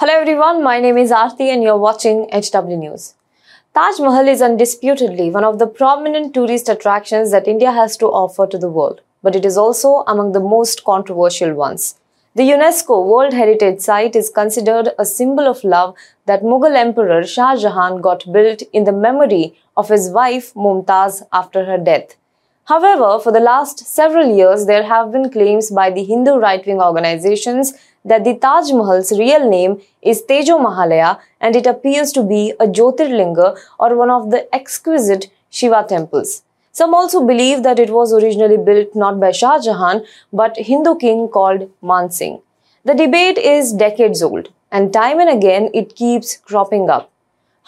Hello everyone, my name is Aarti and you're watching HW News. Taj Mahal is undisputedly one of the prominent tourist attractions that India has to offer to the world, but it is also among the most controversial ones. The UNESCO World Heritage Site is considered a symbol of love that Mughal Emperor Shah Jahan got built in the memory of his wife Mumtaz after her death. However, for the last several years, there have been claims by the Hindu right wing organizations that the Taj Mahal's real name is Tejo Mahalaya and it appears to be a Jyotirlinga or one of the exquisite Shiva temples. Some also believe that it was originally built not by Shah Jahan but Hindu king called Mansingh. The debate is decades old and time and again it keeps cropping up.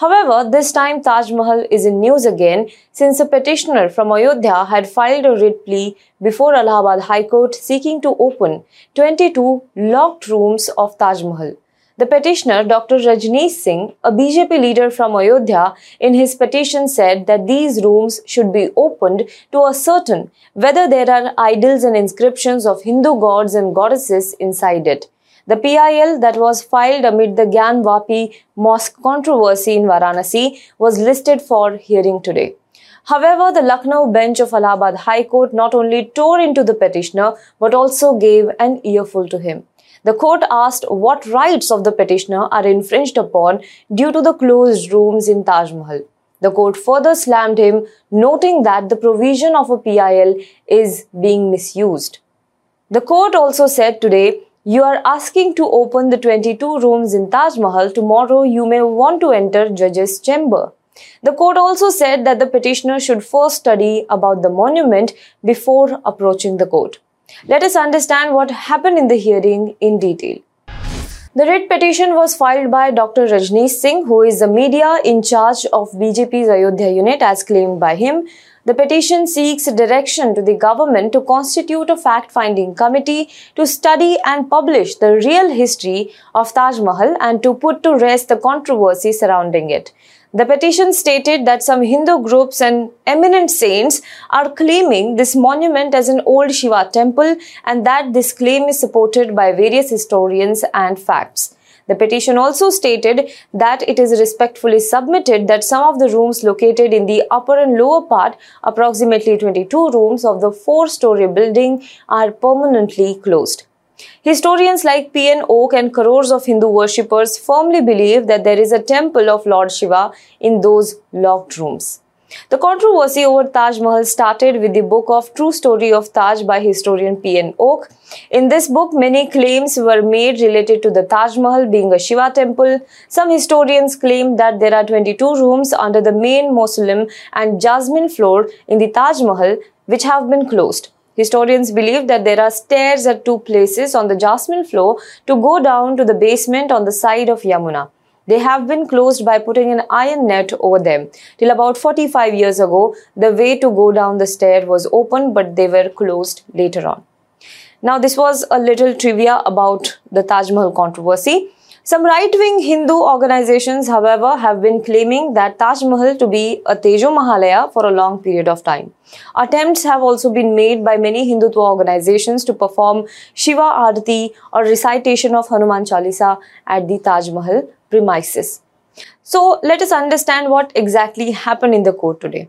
However, this time Taj Mahal is in news again since a petitioner from Ayodhya had filed a writ plea before Allahabad High Court seeking to open 22 locked rooms of Taj Mahal. The petitioner, Dr. Rajneesh Singh, a BJP leader from Ayodhya, in his petition said that these rooms should be opened to ascertain whether there are idols and inscriptions of Hindu gods and goddesses inside it. The PIL that was filed amid the Gyan Vapi mosque controversy in Varanasi was listed for hearing today. However, the Lucknow bench of Allahabad High Court not only tore into the petitioner but also gave an earful to him. The court asked what rights of the petitioner are infringed upon due to the closed rooms in Taj Mahal. The court further slammed him, noting that the provision of a PIL is being misused. The court also said today you are asking to open the 22 rooms in Taj Mahal. Tomorrow you may want to enter judge's chamber. The court also said that the petitioner should first study about the monument before approaching the court. Let us understand what happened in the hearing in detail. The writ petition was filed by Dr. Rajneesh Singh, who is the media in charge of BJP's Ayodhya unit, as claimed by him. The petition seeks direction to the government to constitute a fact finding committee to study and publish the real history of Taj Mahal and to put to rest the controversy surrounding it. The petition stated that some Hindu groups and eminent saints are claiming this monument as an old Shiva temple and that this claim is supported by various historians and facts. The petition also stated that it is respectfully submitted that some of the rooms located in the upper and lower part, approximately 22 rooms of the four-story building, are permanently closed. Historians like P.N. Oak and crores of Hindu worshippers firmly believe that there is a temple of Lord Shiva in those locked rooms. The controversy over Taj Mahal started with the book of True Story of Taj by historian P.N. Oak. In this book, many claims were made related to the Taj Mahal being a Shiva temple. Some historians claim that there are 22 rooms under the main mausoleum and jasmine floor in the Taj Mahal which have been closed. Historians believe that there are stairs at two places on the jasmine floor to go down to the basement on the side of Yamuna. They have been closed by putting an iron net over them. Till about 45 years ago, the way to go down the stair was open, but they were closed later on. Now, this was a little trivia about the Taj Mahal controversy. Some right wing Hindu organizations, however, have been claiming that Taj Mahal to be a Tejo Mahalaya for a long period of time. Attempts have also been made by many Hindutva organizations to perform Shiva Arati or recitation of Hanuman Chalisa at the Taj Mahal premises. So, let us understand what exactly happened in the court today.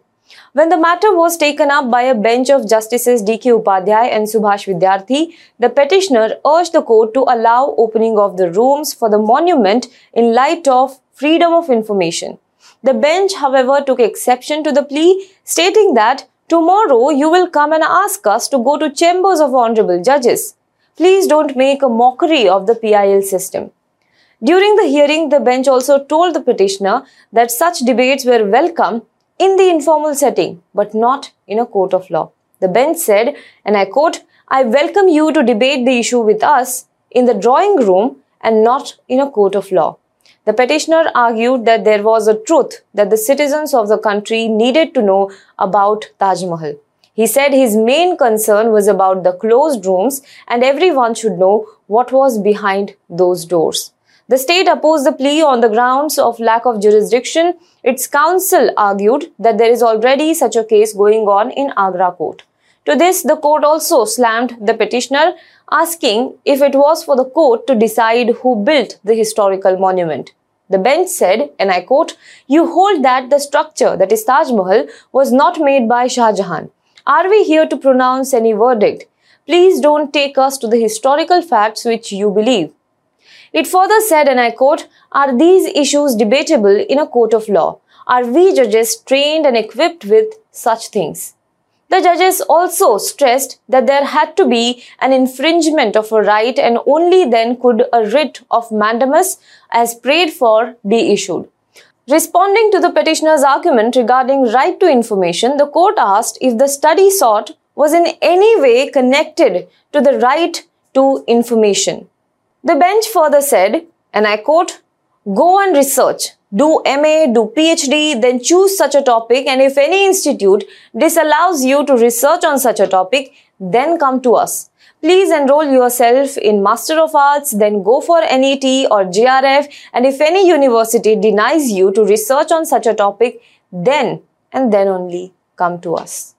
When the matter was taken up by a bench of Justices D.K. Upadhyay and Subhash Vidyarthi, the petitioner urged the court to allow opening of the rooms for the monument in light of freedom of information. The bench, however, took exception to the plea, stating that tomorrow you will come and ask us to go to chambers of honorable judges. Please don't make a mockery of the PIL system. During the hearing, the bench also told the petitioner that such debates were welcome in the informal setting, but not in a court of law. The bench said, and I quote, I welcome you to debate the issue with us in the drawing room and not in a court of law. The petitioner argued that there was a truth that the citizens of the country needed to know about Taj Mahal. He said his main concern was about the closed rooms and everyone should know what was behind those doors. The state opposed the plea on the grounds of lack of jurisdiction. Its counsel argued that there is already such a case going on in Agra court. To this, the court also slammed the petitioner, asking if it was for the court to decide who built the historical monument. The bench said, and I quote, You hold that the structure, that is Taj Mahal, was not made by Shah Jahan. Are we here to pronounce any verdict? Please don't take us to the historical facts which you believe. It further said, and I quote, Are these issues debatable in a court of law? Are we judges trained and equipped with such things? The judges also stressed that there had to be an infringement of a right and only then could a writ of mandamus as prayed for be issued. Responding to the petitioner's argument regarding right to information, the court asked if the study sought was in any way connected to the right to information. The bench further said, and I quote, Go and research, do MA, do PhD, then choose such a topic, and if any institute disallows you to research on such a topic, then come to us. Please enroll yourself in Master of Arts, then go for NET or JRF and if any university denies you to research on such a topic, then and then only come to us.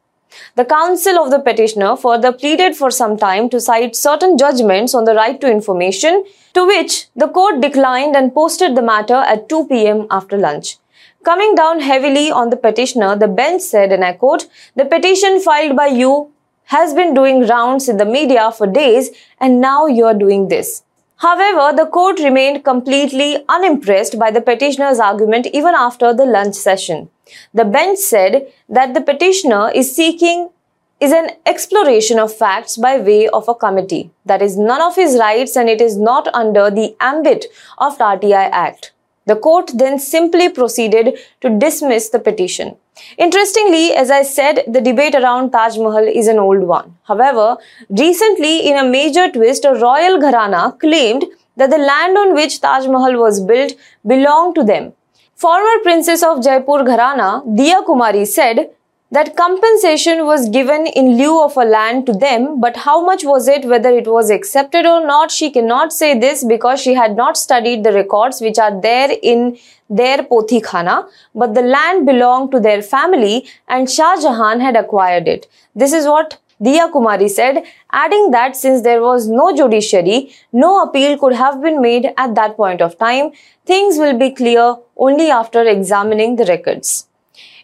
The counsel of the petitioner further pleaded for some time to cite certain judgments on the right to information, to which the court declined and posted the matter at 2 pm after lunch. Coming down heavily on the petitioner, the bench said, and I quote, The petition filed by you has been doing rounds in the media for days, and now you are doing this. However, the court remained completely unimpressed by the petitioner's argument even after the lunch session. The bench said that the petitioner is seeking is an exploration of facts by way of a committee. That is none of his rights and it is not under the ambit of RTI Act. The court then simply proceeded to dismiss the petition. Interestingly, as I said, the debate around Taj Mahal is an old one. However, recently in a major twist, a royal gharana claimed that the land on which Taj Mahal was built belonged to them. Former princess of Jaipur Gharana, Diya Kumari said that compensation was given in lieu of a land to them, but how much was it, whether it was accepted or not, she cannot say this because she had not studied the records which are there in their Pothi Khana, but the land belonged to their family and Shah Jahan had acquired it. This is what Diya Kumari said, adding that since there was no judiciary, no appeal could have been made at that point of time, things will be clear only after examining the records.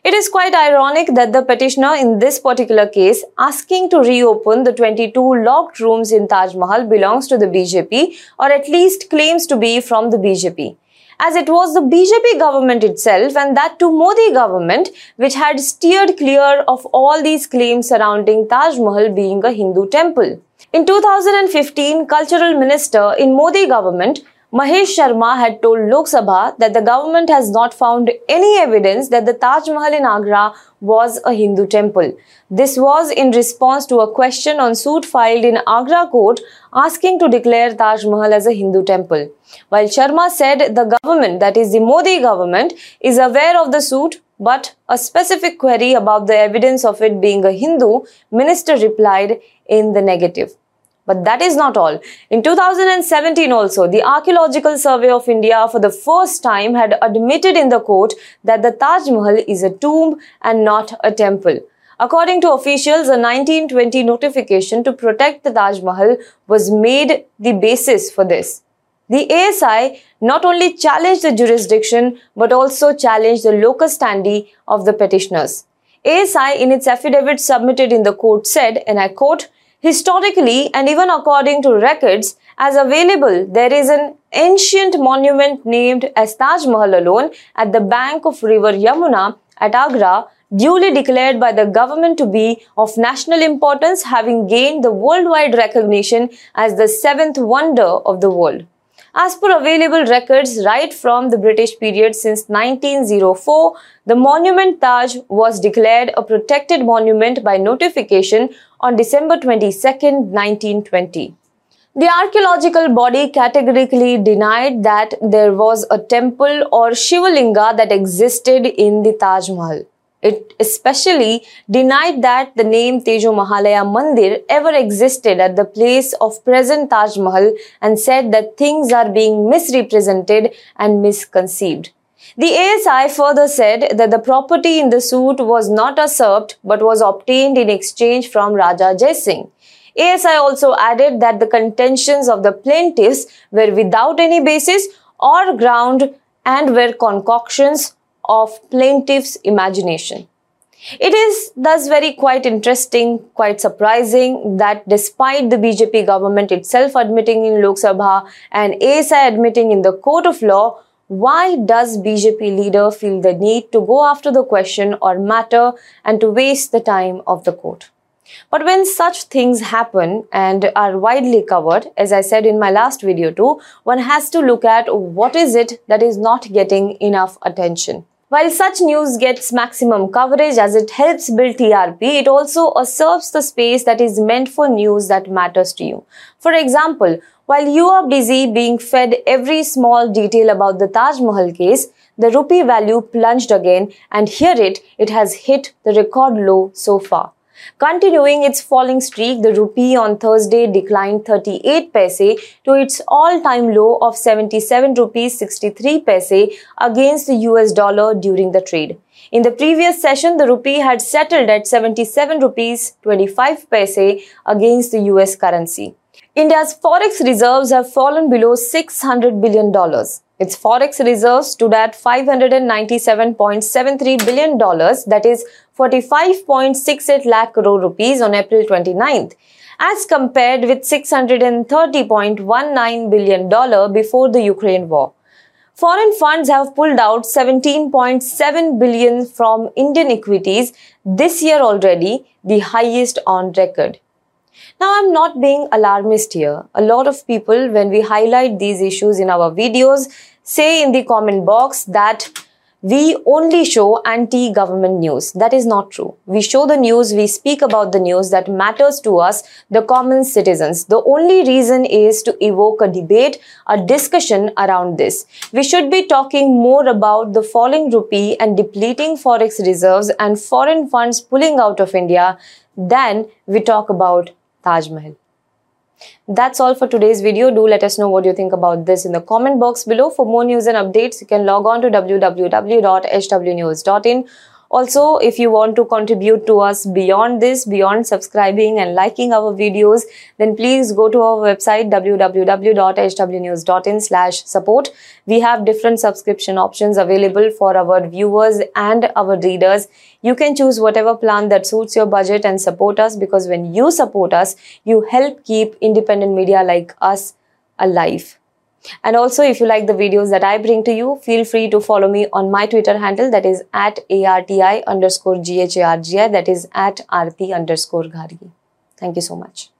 It is quite ironic that the petitioner in this particular case asking to reopen the 22 locked rooms in Taj Mahal belongs to the BJP or at least claims to be from the BJP as it was the BJP government itself and that to Modi government which had steered clear of all these claims surrounding Taj Mahal being a Hindu temple. In 2015, cultural minister in Modi government Mahesh Sharma had told Lok Sabha that the government has not found any evidence that the Taj Mahal in Agra was a Hindu temple. This was in response to a question on suit filed in Agra court asking to declare Taj Mahal as a Hindu temple. While Sharma said the government, that is the Modi government, is aware of the suit, but a specific query about the evidence of it being a Hindu, minister replied in the negative. But that is not all. In 2017 also, the Archaeological Survey of India for the first time had admitted in the court that the Taj Mahal is a tomb and not a temple. According to officials, a 1920 notification to protect the Taj Mahal was made the basis for this. The ASI not only challenged the jurisdiction but also challenged the locus standi of the petitioners. ASI in its affidavit submitted in the court said, and I quote, Historically, and even according to records, as available, there is an ancient monument named as Taj Mahal alone at the bank of river Yamuna at Agra, duly declared by the government to be of national importance, having gained the worldwide recognition as the seventh wonder of the world. As per available records right from the British period since 1904, the monument Taj was declared a protected monument by notification on December 22, 1920. The archaeological body categorically denied that there was a temple or Shivalinga that existed in the Taj Mahal. It especially denied that the name Tejo Mahalaya Mandir ever existed at the place of present Taj Mahal and said that things are being misrepresented and misconceived. The ASI further said that the property in the suit was not usurped but was obtained in exchange from Raja Jai Singh. ASI also added that the contentions of the plaintiffs were without any basis or ground and were concoctions of plaintiff's imagination. It is thus very quite interesting, quite surprising that despite the BJP government itself admitting in Lok Sabha and ASI admitting in the court of law, why does BJP leader feel the need to go after the question or matter and to waste the time of the court? But when such things happen and are widely covered, as I said in my last video too, one has to look at what is it that is not getting enough attention. While such news gets maximum coverage as it helps build TRP, it also usurps the space that is meant for news that matters to you. For example, while you are busy being fed every small detail about the Taj Mahal case, the rupee value plunged again and here it, it has hit the record low so far. Continuing its falling streak, the rupee on Thursday declined 38 paise to its all-time low of 77 rupees 63 paise against the US dollar during the trade. In the previous session, the rupee had settled at 77 rupees 25 paise against the US currency. India's forex reserves have fallen below $600 billion. Its forex reserves stood at $597.73 billion, that is 45.68 lakh crore rupees on April 29th, as compared with $630.19 billion before the Ukraine war. Foreign funds have pulled out 17.7 billion from Indian equities this year already, the highest on record. Now, I'm not being alarmist here. A lot of people, when we highlight these issues in our videos, say in the comment box that we only show anti-government news. That is not true. We show the news, we speak about the news that matters to us, the common citizens. The only reason is to evoke a debate, a discussion around this. We should be talking more about the falling rupee and depleting forex reserves and foreign funds pulling out of India than we talk about Taj Mahal. That's all for today's video. Do let us know what you think about this in the comment box below. For more news and updates, you can log on to www.hwnews.in also, if you want to contribute to us beyond this, beyond subscribing and liking our videos, then please go to our website www.hwnews.in slash support. We have different subscription options available for our viewers and our readers. You can choose whatever plan that suits your budget and support us because when you support us, you help keep independent media like us alive. And also, if you like the videos that I bring to you, feel free to follow me on my Twitter handle that is at ARTI underscore GHARGI that is at Arti underscore Ghargi. Thank you so much.